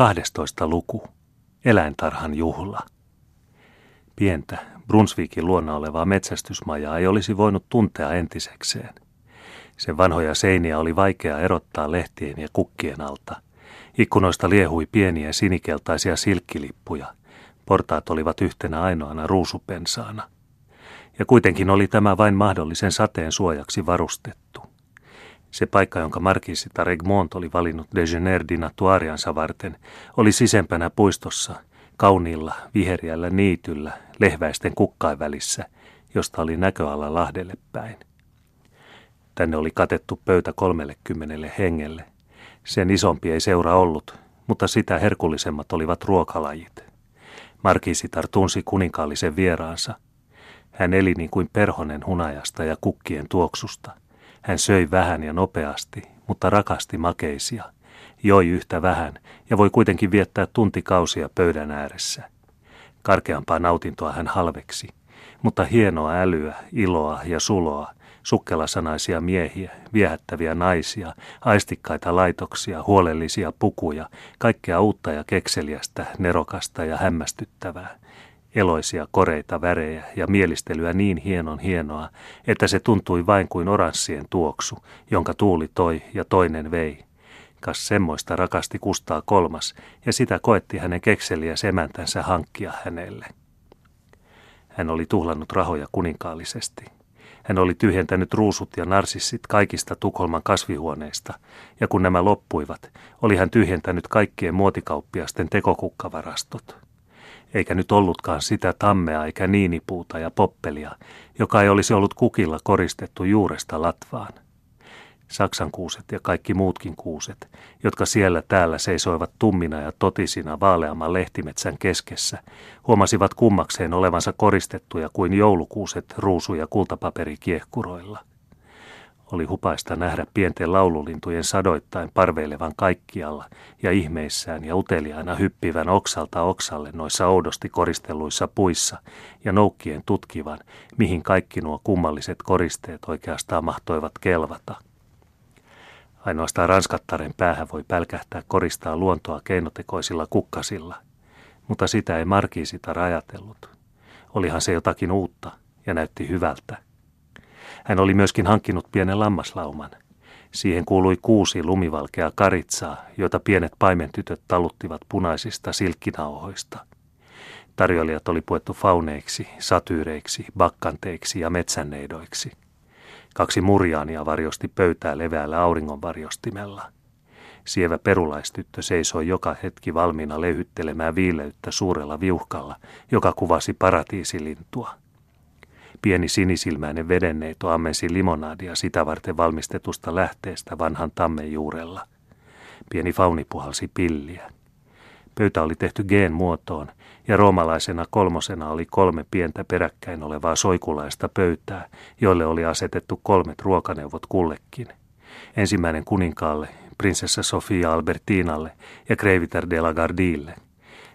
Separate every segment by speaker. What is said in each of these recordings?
Speaker 1: 12 luku. Eläintarhan juhla. Pientä, Brunsvikin luona olevaa metsästysmajaa ei olisi voinut tuntea entisekseen. Sen vanhoja seiniä oli vaikea erottaa lehtien ja kukkien alta. Ikkunoista liehui pieniä sinikeltaisia silkkilippuja. Portaat olivat yhtenä ainoana ruusupensaana. Ja kuitenkin oli tämä vain mahdollisen sateen suojaksi varustettu. Se paikka, jonka markisita Regmont oli valinnut Degener dinatuariansa varten, oli sisempänä puistossa, kauniilla, viheriällä niityllä, lehväisten kukkain välissä, josta oli näköala Lahdelle päin. Tänne oli katettu pöytä kolmellekymmenelle hengelle. Sen isompi ei seura ollut, mutta sitä herkullisemmat olivat ruokalajit. Markisitar tunsi kuninkaallisen vieraansa. Hän eli niin kuin perhonen hunajasta ja kukkien tuoksusta – hän söi vähän ja nopeasti, mutta rakasti makeisia. Joi yhtä vähän ja voi kuitenkin viettää tuntikausia pöydän ääressä. Karkeampaa nautintoa hän halveksi, mutta hienoa älyä, iloa ja suloa, sukkelasanaisia miehiä, viehättäviä naisia, aistikkaita laitoksia, huolellisia pukuja, kaikkea uutta ja kekseliästä, nerokasta ja hämmästyttävää – eloisia koreita värejä ja mielistelyä niin hienon hienoa, että se tuntui vain kuin oranssien tuoksu, jonka tuuli toi ja toinen vei. Kas semmoista rakasti Kustaa kolmas, ja sitä koetti hänen kekseliä semäntänsä hankkia hänelle. Hän oli tuhlannut rahoja kuninkaallisesti. Hän oli tyhjentänyt ruusut ja narsissit kaikista Tukholman kasvihuoneista, ja kun nämä loppuivat, oli hän tyhjentänyt kaikkien muotikauppiasten tekokukkavarastot eikä nyt ollutkaan sitä tammea eikä niinipuuta ja poppelia, joka ei olisi ollut kukilla koristettu juuresta latvaan. Saksan kuuset ja kaikki muutkin kuuset, jotka siellä täällä seisoivat tummina ja totisina vaaleamman lehtimetsän keskessä, huomasivat kummakseen olevansa koristettuja kuin joulukuuset ruusu- ja kultapaperikiehkuroilla. Oli hupaista nähdä pienten laululintujen sadoittain parveilevan kaikkialla ja ihmeissään ja uteliaina hyppivän oksalta oksalle noissa oudosti koristelluissa puissa ja noukkien tutkivan, mihin kaikki nuo kummalliset koristeet oikeastaan mahtoivat kelvata. Ainoastaan ranskattaren päähän voi pälkähtää koristaa luontoa keinotekoisilla kukkasilla, mutta sitä ei markiisita ajatellut. Olihan se jotakin uutta ja näytti hyvältä. Hän oli myöskin hankkinut pienen lammaslauman. Siihen kuului kuusi lumivalkea karitsaa, joita pienet paimentytöt taluttivat punaisista silkkinauhoista. Tarjoilijat oli puettu fauneiksi, satyyreiksi, bakkanteiksi ja metsänneidoiksi. Kaksi murjaania varjosti pöytää leveällä auringonvarjostimella. Sievä perulaistyttö seisoi joka hetki valmiina leyhyttelemään viileyttä suurella viuhkalla, joka kuvasi paratiisilintua. Pieni sinisilmäinen vedenneito ammensi limonaadia sitä varten valmistetusta lähteestä vanhan tammen juurella. Pieni fauni puhalsi pilliä. Pöytä oli tehty G-muotoon ja roomalaisena kolmosena oli kolme pientä peräkkäin olevaa soikulaista pöytää, joille oli asetettu kolmet ruokaneuvot kullekin. Ensimmäinen kuninkaalle, prinsessa Sofia Albertinalle ja Kreiviter de la Gardille.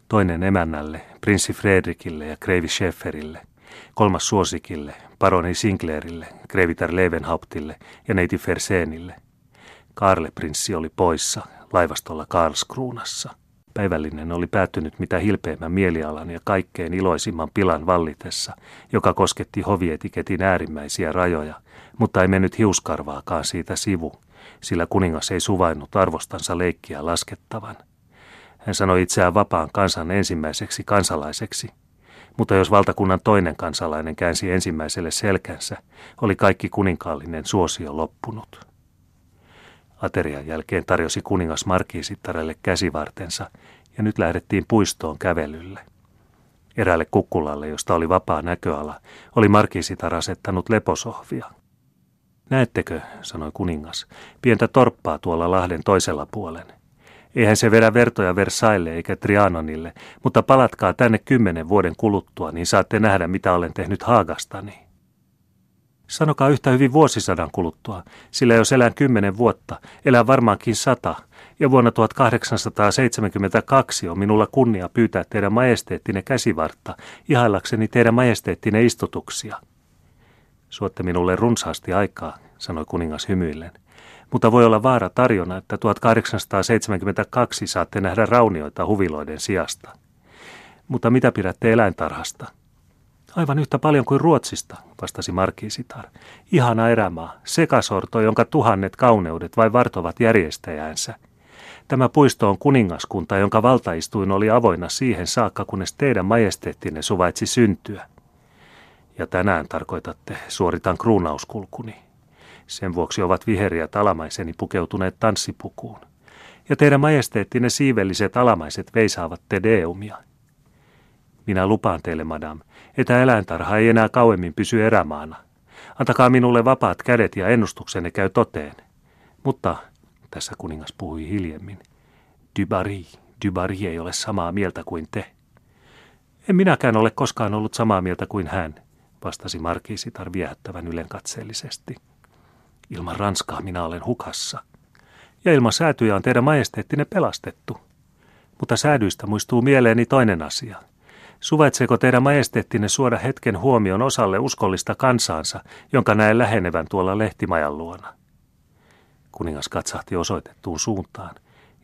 Speaker 1: Toinen emännälle, prinssi Fredrikille ja kreivi Schäferille – kolmas suosikille, paroni Sinclairille, Krevitar Levenhauptille ja neiti Fersenille. Karle prinssi oli poissa, laivastolla Karlskruunassa. Päivällinen oli päättynyt mitä hilpeimmän mielialan ja kaikkein iloisimman pilan vallitessa, joka kosketti hovietiketin äärimmäisiä rajoja, mutta ei mennyt hiuskarvaakaan siitä sivu, sillä kuningas ei suvainnut arvostansa leikkiä laskettavan. Hän sanoi itseään vapaan kansan ensimmäiseksi kansalaiseksi – mutta jos valtakunnan toinen kansalainen käänsi ensimmäiselle selkänsä, oli kaikki kuninkaallinen suosio loppunut. Aterian jälkeen tarjosi kuningas markiisittarelle käsivartensa ja nyt lähdettiin puistoon kävelylle. Eräälle kukkulalle, josta oli vapaa näköala, oli markiisitar asettanut leposohvia. Näettekö, sanoi kuningas, pientä torppaa tuolla lahden toisella puolen – Eihän se vedä vertoja Versaille eikä Trianonille, mutta palatkaa tänne kymmenen vuoden kuluttua, niin saatte nähdä, mitä olen tehnyt Haagastani. Sanokaa yhtä hyvin vuosisadan kuluttua, sillä jos elän kymmenen vuotta, elän varmaankin sata, ja vuonna 1872 on minulla kunnia pyytää teidän majesteettinen käsivartta, ihaillakseni teidän majesteettinen istutuksia. Suotte minulle runsaasti aikaa, sanoi kuningas hymyillen. Mutta voi olla vaara tarjona, että 1872 saatte nähdä raunioita huviloiden sijasta. Mutta mitä pidätte eläintarhasta? Aivan yhtä paljon kuin Ruotsista, vastasi Markiisitar. Ihana erämaa, sekasorto, jonka tuhannet kauneudet vai vartovat järjestäjäänsä. Tämä puisto on kuningaskunta, jonka valtaistuin oli avoinna siihen saakka, kunnes teidän majesteettinne suvaitsi syntyä. Ja tänään tarkoitatte, suoritan kruunauskulkuni. Sen vuoksi ovat viheriät alamaiseni pukeutuneet tanssipukuun. Ja teidän majesteettinne siivelliset alamaiset veisaavat te deumia. Minä lupaan teille, madam, että eläintarha ei enää kauemmin pysy erämaana. Antakaa minulle vapaat kädet ja ennustuksenne käy toteen. Mutta, tässä kuningas puhui hiljemmin, Dybari, Dybari ei ole samaa mieltä kuin te. En minäkään ole koskaan ollut samaa mieltä kuin hän, vastasi markiisitar viehättävän ylenkatseellisesti. Ilman Ranskaa minä olen hukassa. Ja ilman säätyjä on teidän majesteettinne pelastettu. Mutta säädyistä muistuu mieleeni toinen asia – Suvaitseeko teidän majesteettinne suoda hetken huomion osalle uskollista kansaansa, jonka näen lähenevän tuolla lehtimajan luona? Kuningas katsahti osoitettuun suuntaan,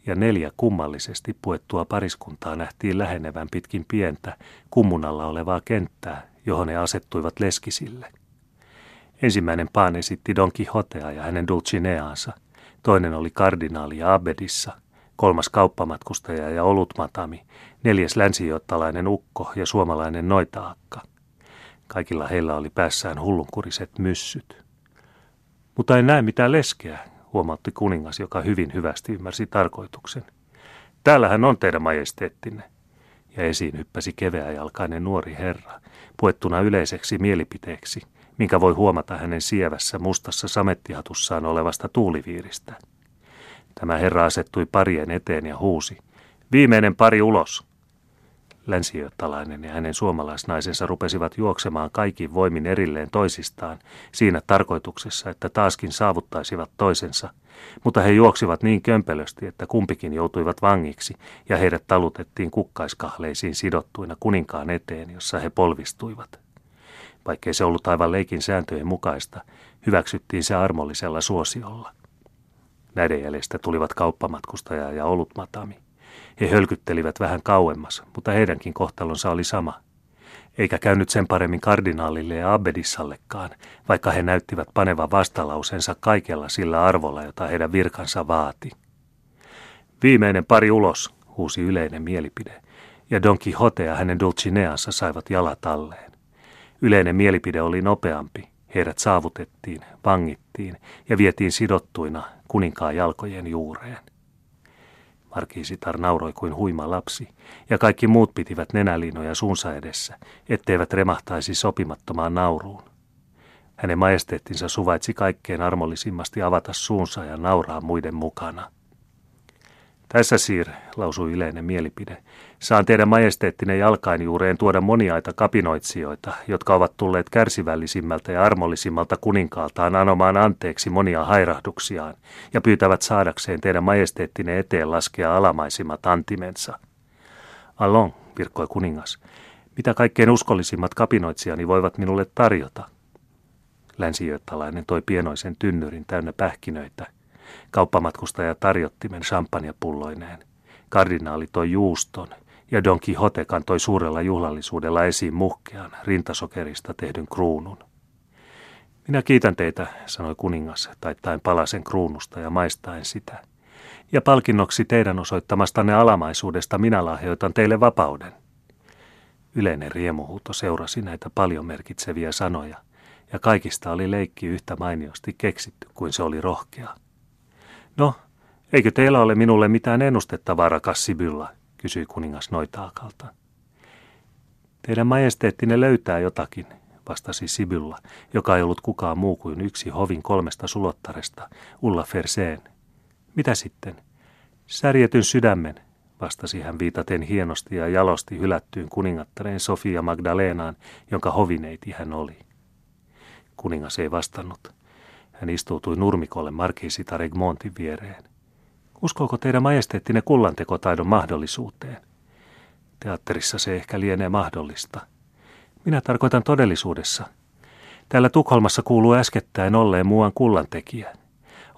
Speaker 1: ja neljä kummallisesti puettua pariskuntaa nähtiin lähenevän pitkin pientä, kummunalla olevaa kenttää, johon he asettuivat leskisille. Ensimmäinen paan esitti Don Quixotea ja hänen Dulcineaansa, toinen oli kardinaali ja Abedissa, kolmas kauppamatkustaja ja olutmatami, neljäs länsijottalainen ukko ja suomalainen noitaakka. Kaikilla heillä oli päässään hullunkuriset myssyt. Mutta en näe mitään leskeä, huomautti kuningas, joka hyvin hyvästi ymmärsi tarkoituksen. Täällähän on teidän majesteettinne. Ja esiin hyppäsi keveäjalkainen nuori herra, puettuna yleiseksi mielipiteeksi, minkä voi huomata hänen sievässä mustassa samettihatussaan olevasta tuuliviiristä. Tämä herra asettui parien eteen ja huusi. Viimeinen pari ulos. Länsijottalainen ja hänen suomalaisnaisensa rupesivat juoksemaan kaikin voimin erilleen toisistaan siinä tarkoituksessa, että taaskin saavuttaisivat toisensa, mutta he juoksivat niin kömpelösti, että kumpikin joutuivat vangiksi ja heidät talutettiin kukkaiskahleisiin sidottuina kuninkaan eteen, jossa he polvistuivat. Vaikkei se ollut aivan leikin sääntöjen mukaista, hyväksyttiin se armollisella suosiolla. Näiden jäljestä tulivat kauppamatkustaja ja olutmatami. He hölkyttelivät vähän kauemmas, mutta heidänkin kohtalonsa oli sama. Eikä käynyt sen paremmin kardinaalille ja abbedissallekaan, vaikka he näyttivät panevan vastalausensa kaikella sillä arvolla, jota heidän virkansa vaati. Viimeinen pari ulos, huusi yleinen mielipide, ja Don Quixote ja hänen Dulcineansa saivat jalat alleen. Yleinen mielipide oli nopeampi, heidät saavutettiin, vangittiin ja vietiin sidottuina kuninkaan jalkojen juureen. Markiisitar nauroi kuin huima lapsi, ja kaikki muut pitivät nenäliinoja suunsa edessä, etteivät remahtaisi sopimattomaan nauruun. Hänen majesteettinsa suvaitsi kaikkein armollisimmasti avata suunsa ja nauraa muiden mukana. Tässä siir, lausui yleinen mielipide, Saan teidän majesteettinen jalkainjuureen tuoda moniaita kapinoitsijoita, jotka ovat tulleet kärsivällisimmältä ja armollisimmalta kuninkaaltaan anomaan anteeksi monia hairahduksiaan ja pyytävät saadakseen teidän majesteettinen eteen laskea alamaisimmat antimensa. Allon, virkkoi kuningas, mitä kaikkein uskollisimmat kapinoitsijani voivat minulle tarjota? Länsijöttalainen toi pienoisen tynnyrin täynnä pähkinöitä. Kauppamatkustaja tarjottimen champagnepulloineen. Kardinaali toi juuston ja Don Quixote kantoi suurella juhlallisuudella esiin muhkean rintasokerista tehdyn kruunun. Minä kiitän teitä, sanoi kuningas, taittaen palasen kruunusta ja maistaen sitä. Ja palkinnoksi teidän osoittamastanne alamaisuudesta minä lahjoitan teille vapauden. Yleinen riemuhuuto seurasi näitä paljon merkitseviä sanoja, ja kaikista oli leikki yhtä mainiosti keksitty kuin se oli rohkea. No, eikö teillä ole minulle mitään ennustettavaa, rakas Sibylla, kysyi kuningas Noitaakalta. Teidän majesteettinne löytää jotakin, vastasi Sibylla, joka ei ollut kukaan muu kuin yksi hovin kolmesta sulottaresta, Ulla Ferseen. Mitä sitten? Särjetyn sydämen, vastasi hän viitaten hienosti ja jalosti hylättyyn kuningattareen Sofia Magdalenaan, jonka hovineiti hän oli. Kuningas ei vastannut. Hän istuutui nurmikolle markiisitar Egmontin viereen. Uskooko teidän majesteettinne kullantekotaidon mahdollisuuteen? Teatterissa se ehkä lienee mahdollista. Minä tarkoitan todellisuudessa. Täällä Tukholmassa kuuluu äskettäin olleen muuan kullantekijä.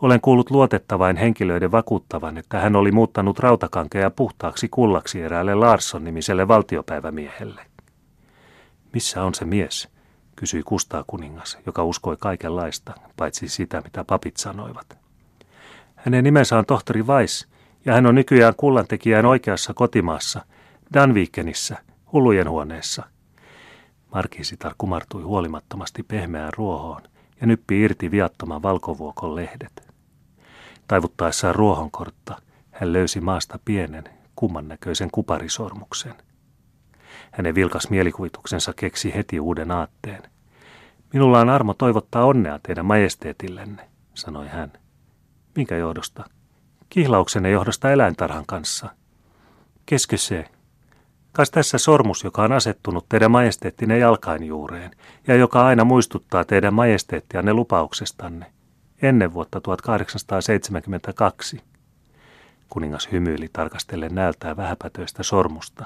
Speaker 1: Olen kuullut luotettavain henkilöiden vakuuttavan, että hän oli muuttanut rautakankea puhtaaksi kullaksi eräälle Larsson-nimiselle valtiopäivämiehelle. Missä on se mies? Kysyi Kustaa kuningas, joka uskoi kaikenlaista, paitsi sitä, mitä papit sanoivat. Hänen nimensä on tohtori Weiss, ja hän on nykyään kullantekijän oikeassa kotimaassa, Danvikenissä, hullujen huoneessa. Markiisitar kumartui huolimattomasti pehmeään ruohoon ja nyppi irti viattoman valkovuokon lehdet. Taivuttaessaan ruohonkortta hän löysi maasta pienen, kumman näköisen kuparisormuksen. Hänen vilkas mielikuvituksensa keksi heti uuden aatteen. Minulla on armo toivottaa onnea teidän majesteetillenne, sanoi hän. Minkä johdosta? Kihlauksenne johdosta eläintarhan kanssa. Keskö se? Kas tässä sormus, joka on asettunut teidän majesteettinen jalkainjuureen ja joka aina muistuttaa teidän majesteettianne lupauksestanne ennen vuotta 1872. Kuningas hymyili tarkastellen näältään vähäpätöistä sormusta.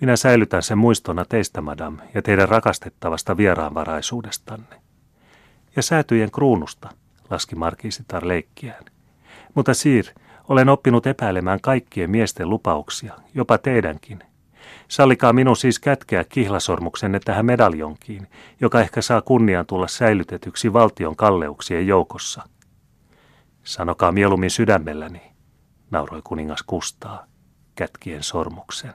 Speaker 1: Minä säilytän sen muistona teistä, madam, ja teidän rakastettavasta vieraanvaraisuudestanne. Ja säätyjen kruunusta, laski markiisitar leikkiään. Mutta Siir, olen oppinut epäilemään kaikkien miesten lupauksia, jopa teidänkin. Sallikaa minun siis kätkeä kihlasormuksenne tähän medaljonkiin, joka ehkä saa kunnian tulla säilytetyksi valtion kalleuksien joukossa. Sanokaa mieluummin sydämelläni, nauroi kuningas Kustaa, kätkien sormuksen.